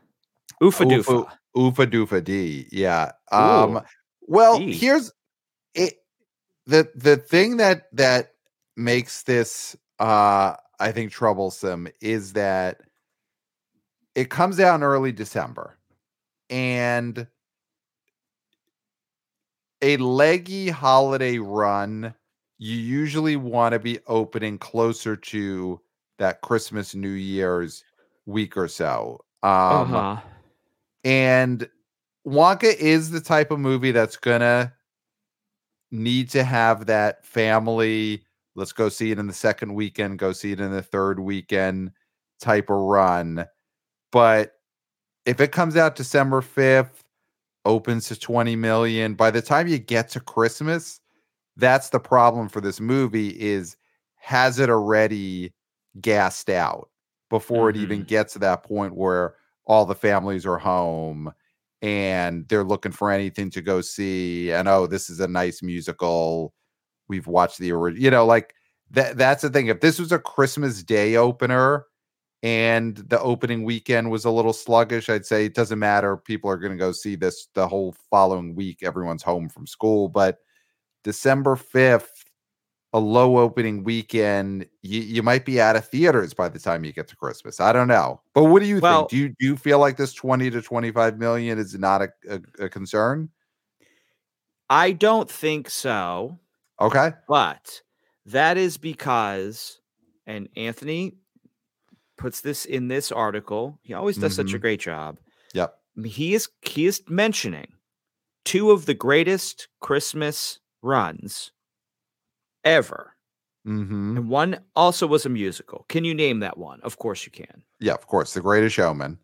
Oofa doofa. Oofa doofa D. Yeah. Um well, D. here's it the the thing that that makes this uh I think troublesome is that it comes out in early December and a leggy holiday run, you usually want to be opening closer to that Christmas, New Year's week or so. Um, uh-huh. And Wonka is the type of movie that's gonna need to have that family. Let's go see it in the second weekend, go see it in the third weekend type of run. But if it comes out December 5th, opens to 20 million. By the time you get to Christmas, that's the problem for this movie is has it already gassed out before mm-hmm. it even mm-hmm. gets to that point where all the families are home and they're looking for anything to go see and oh this is a nice musical we've watched the original you know like that that's the thing if this was a christmas day opener and the opening weekend was a little sluggish, I'd say it doesn't matter. People are going to go see this the whole following week. Everyone's home from school. But December 5th, a low opening weekend, you, you might be out of theaters by the time you get to Christmas. I don't know. But what do you well, think? Do you, do you feel like this 20 to 25 million is not a, a, a concern? I don't think so. Okay. But that is because, and Anthony puts this in this article. He always does mm-hmm. such a mm-hmm. great job. Yep. He is he is mentioning two of the greatest Christmas runs ever. Mm-hmm. And one also was a musical. Can you name that one? Of course you can. Yeah, of course. The Greatest Showman.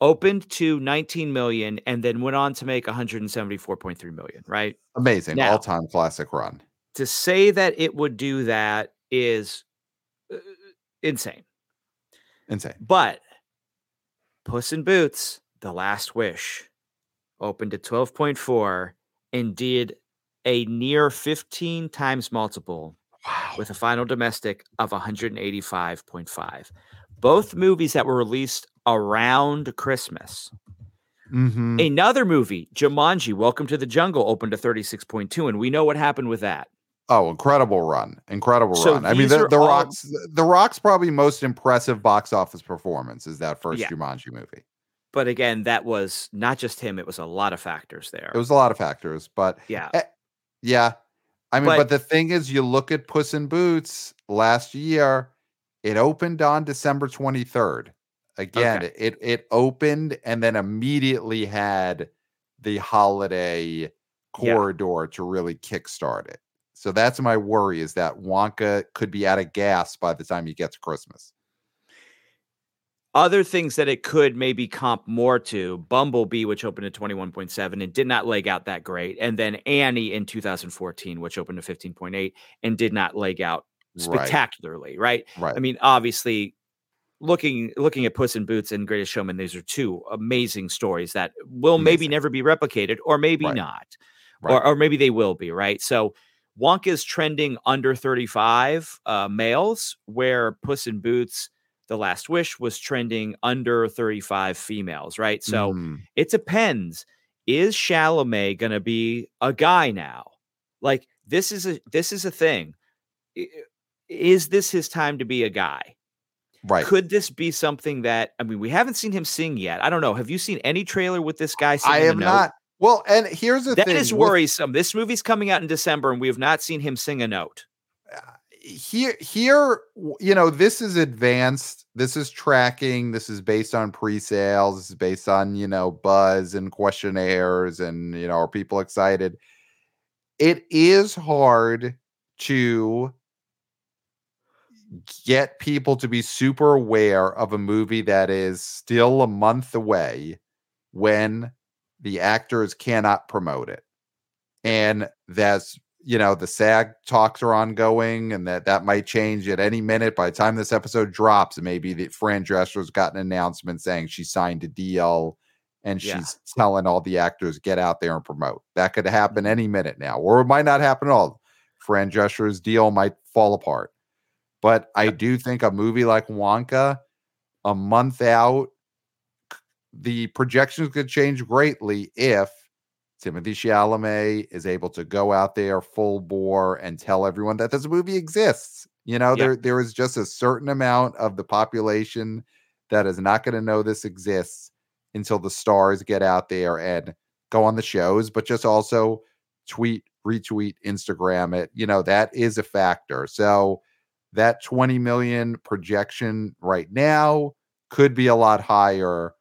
Opened to 19 million and then went on to make 174.3 million, right? Amazing. All time classic run. To say that it would do that is uh, insane. Insane. But Puss in Boots, The Last Wish, opened to 12.4 and did a near 15 times multiple wow. with a final domestic of 185.5. Both movies that were released around Christmas. Mm-hmm. Another movie, Jumanji, Welcome to the Jungle, opened to 36.2, and we know what happened with that. Oh, incredible run! Incredible so run. I mean, the, the all... Rock's the Rock's probably most impressive box office performance is that first yeah. Jumanji movie. But again, that was not just him; it was a lot of factors there. It was a lot of factors, but yeah, yeah. I mean, but, but the thing is, you look at Puss in Boots last year; it opened on December twenty third. Again, okay. it it opened and then immediately had the holiday corridor yeah. to really kickstart it. So that's my worry is that Wonka could be out of gas by the time you get to Christmas. Other things that it could maybe comp more to Bumblebee, which opened at 21.7 and did not leg out that great. And then Annie in 2014, which opened to 15.8 and did not leg out spectacularly, right? Right. I mean, obviously, looking looking at Puss in Boots and Greatest Showman, these are two amazing stories that will maybe never be replicated, or maybe Right. not, Right. or or maybe they will be. Right. So Wonka is trending under 35 uh, males, where Puss in Boots, The Last Wish, was trending under 35 females. Right. So Mm, it depends. Is Chalamet gonna be a guy now? Like this is a this is a thing. Is this his time to be a guy? right. Could this be something that I mean we haven't seen him sing yet? I don't know. Have you seen any trailer with this guy singing I have not. Well, and here's the That thing. is with- worrisome. This movie's coming out in December and we have not seen him sing a note. Here here you know this is advanced this is tracking this is based on pre-sales this is based on you know buzz and questionnaires and you know are people excited? It is hard to get people to be super aware of a movie that is still a month away when the actors cannot promote it. And that's you know the SAG talks are ongoing, and that that might change at any minute. By the time this episode drops, maybe may be that Fran Drescher's got an announcement saying she signed a deal, and Yeah. she's telling all the actors get out there and promote. That could happen mm-hmm. any minute now, or it might not happen at all. Fran Drescher's deal might fall apart, but I do think a movie like Wonka, a month out, the projections could change greatly if Timothée Chalamet is able to go out there full bore and tell everyone that this movie exists. You know, Yeah. there there is just a certain amount of the population that is not going to know this exists until the stars get out there and go on the shows, but just also tweet, retweet, Instagram it. You know, that is a factor. So that 20 million projection right now could be a lot higher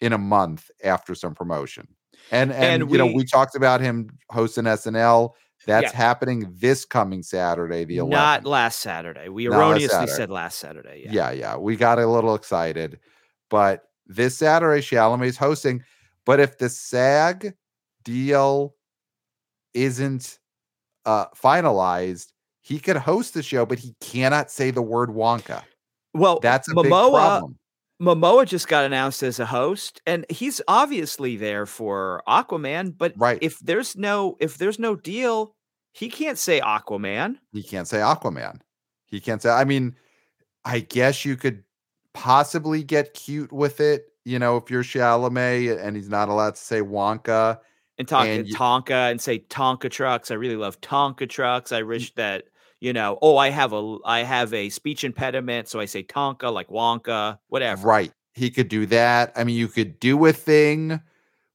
in a month after some promotion. And and, And you know, we- talked about him hosting SNL. That's Yeah. happening this coming Saturday, the 11th. Not last Saturday. We Not erroneously Saturday. said last Saturday. Yeah. yeah, yeah. We got a little excited. But this Saturday, Chalamet's hosting. But if the SAG deal isn't uh finalized, he could host the show, but he cannot say the word Wonka. Well, That's a big problem. Momoa just got announced as a host, and he's obviously there for Aquaman. But Right. if there's no if there's no deal, he can't say Aquaman. He can't say Aquaman. He can't say. I mean, I guess you could possibly get cute with it. You know, if you're Chalamet and he's not allowed to say Wonka. and talk And you- Tonka and say Tonka trucks. I really love Tonka trucks. I wish that you know. Oh, I have a I have a speech impediment, so I say Tonka like Wonka, whatever. Right. He could do that. I mean, you could do a thing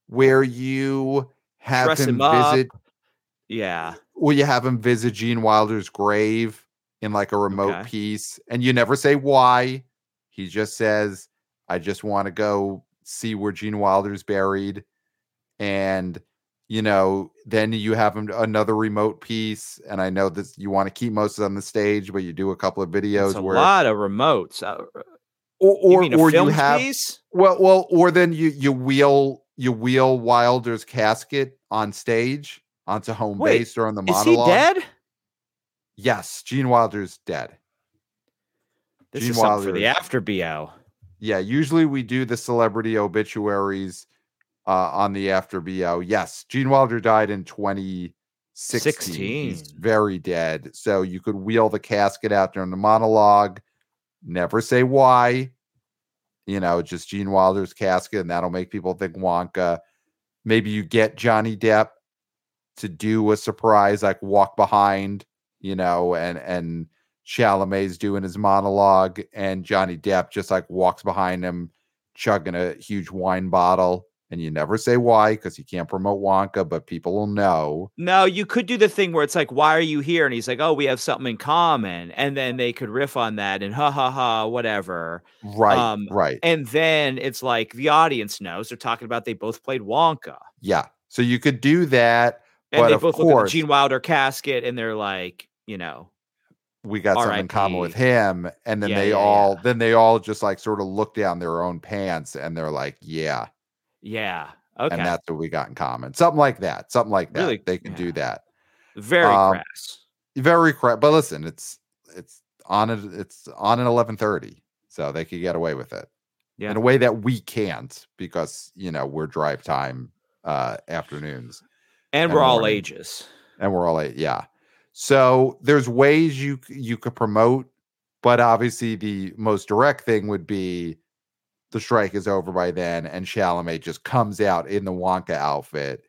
where you have Dress him him visit. Yeah, Well, you have him visit Gene Wilder's grave in like a remote Okay. piece, and you never say why. He just says, "I just want to go see where Gene Wilder's buried," and you know, then you have another remote piece. And I know that you want to keep most of it on the stage, but you do a couple of videos it's a where, lot of remotes. Uh, or you or, or you have piece? well, well, or then you you wheel you wheel Wilder's casket on stage onto home Wait, base on the Is he dead? Yes, Gene Wilder's dead. This Gene is something for Wilder the after bo. Yeah, usually we do the celebrity obituaries uh, on the after BO. Yes, Gene Wilder died in 2016. He's very dead. So you could wheel the casket out during the monologue, never say why. You know, just Gene Wilder's casket, and that'll make people think Wonka. Maybe you get Johnny Depp to do a surprise, like walk behind, you know, and and Chalamet's doing his monologue, and Johnny Depp just like walks behind him, chugging a huge wine bottle. And you never say why because you can't promote Wonka, but people will know. No, you could do the thing where it's like, "Why are you here?" And he's like, "Oh, we have something in common," and then they could riff on that and ha ha ha, whatever. Right, Um, right. And then it's like the audience knows they're talking about they both played Wonka, Yeah. So you could do that, and they of both look at the course, Gene Wilder casket, and they're like, you know, we got something in common with him. And then Yeah, they yeah, all yeah. then they all just like sort of look down their own pants and they're like, Yeah. Yeah, okay, And that's what we got in common. Something like that. Something like that. Really- they can do that. very um, crass. Very correct. But listen, it's it's on it, it's on at eleven thirty. So they could get away with it. Yeah. In a way that we can't because, you know, we're drive time uh afternoons And and we're all morning. ages. and we're all like, yeah. So there's ways you you could promote, but obviously the most direct thing would be the strike is over by then, and Chalamet just comes out in the Wonka outfit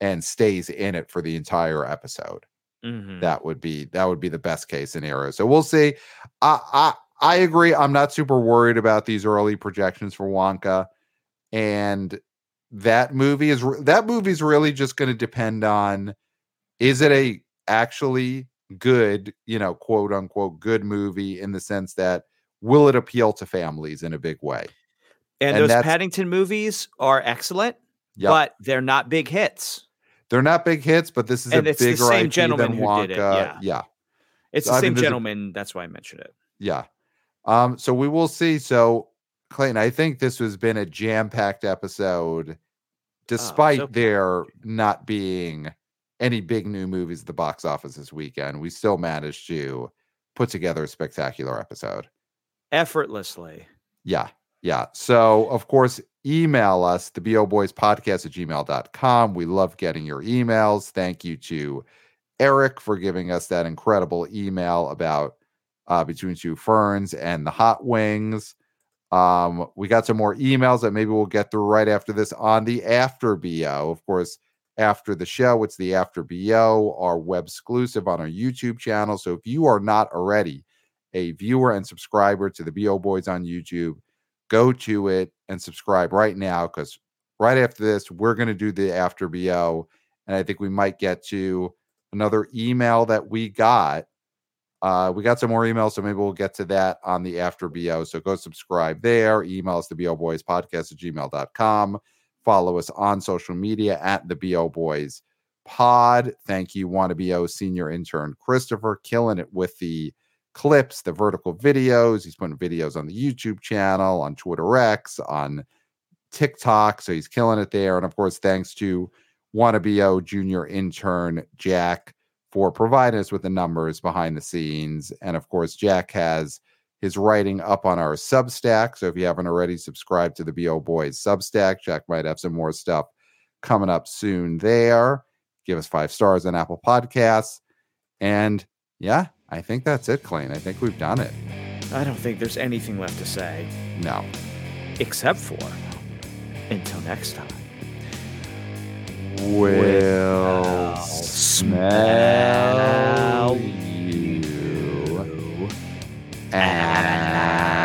and stays in it for the entire episode. Mhm. That would be that would be the best case scenario. So we'll see. I I I agree. I'm not super worried about these early projections for Wonka, and that movie is that movie is really just going to depend on is it a actually good, you know, quote unquote good movie in the sense that will it appeal to families in a big way? And, and those Paddington movies are excellent, Yep. but they're not big hits. They're not big hits, but this is And a it's the same IP gentleman than who did it, yeah. yeah. It's So the I same think there's a- gentleman. That's why I mentioned it. Yeah. Um, so we will see. So Clayton, I think this has been a jam-packed episode, despite so there not being any big new movies at the box office this weekend. We still managed to put together a spectacular episode. Effortlessly. Yeah. Yeah. So, of course, email us, the BO Boys podcast at gmail.com. We love getting your emails. Thank you to Eric for giving us that incredible email about uh, Between Two Ferns and the Hot Wings. Um, we got some more emails that maybe we'll get through right after this on the After BO. Of course, after the show, it's the After BO, our web exclusive on our YouTube channel. So if you are not already a viewer and subscriber to the BO Boys on YouTube, go to it and subscribe right now because right after this, we're going to do the After BO. And I think we might get to another email that we got. Uh, we got some more emails, so maybe we'll get to that on the After BO. So go subscribe there. Email us the BO Boys podcast at gmail.com. Follow us on social media at the BO Boys pod. Thank you, Wanna BO senior intern Christopher, killing it with the clips, the vertical videos. He's putting videos on the YouTube channel, on Twitter X, on TikTok. So he's killing it there. And of course, thanks to Wanna BO junior intern Jack for providing us with the numbers behind the scenes. And of course, Jack has his writing up on our Substack. So if you haven't already subscribed to the BO Boys Substack, Jack might have some more stuff coming up soon there. Give us five stars on Apple Podcasts. And yeah, I think that's it, Clayton. I think we've done it. I don't think there's anything left to say No. except for until next time. Will smell smell you at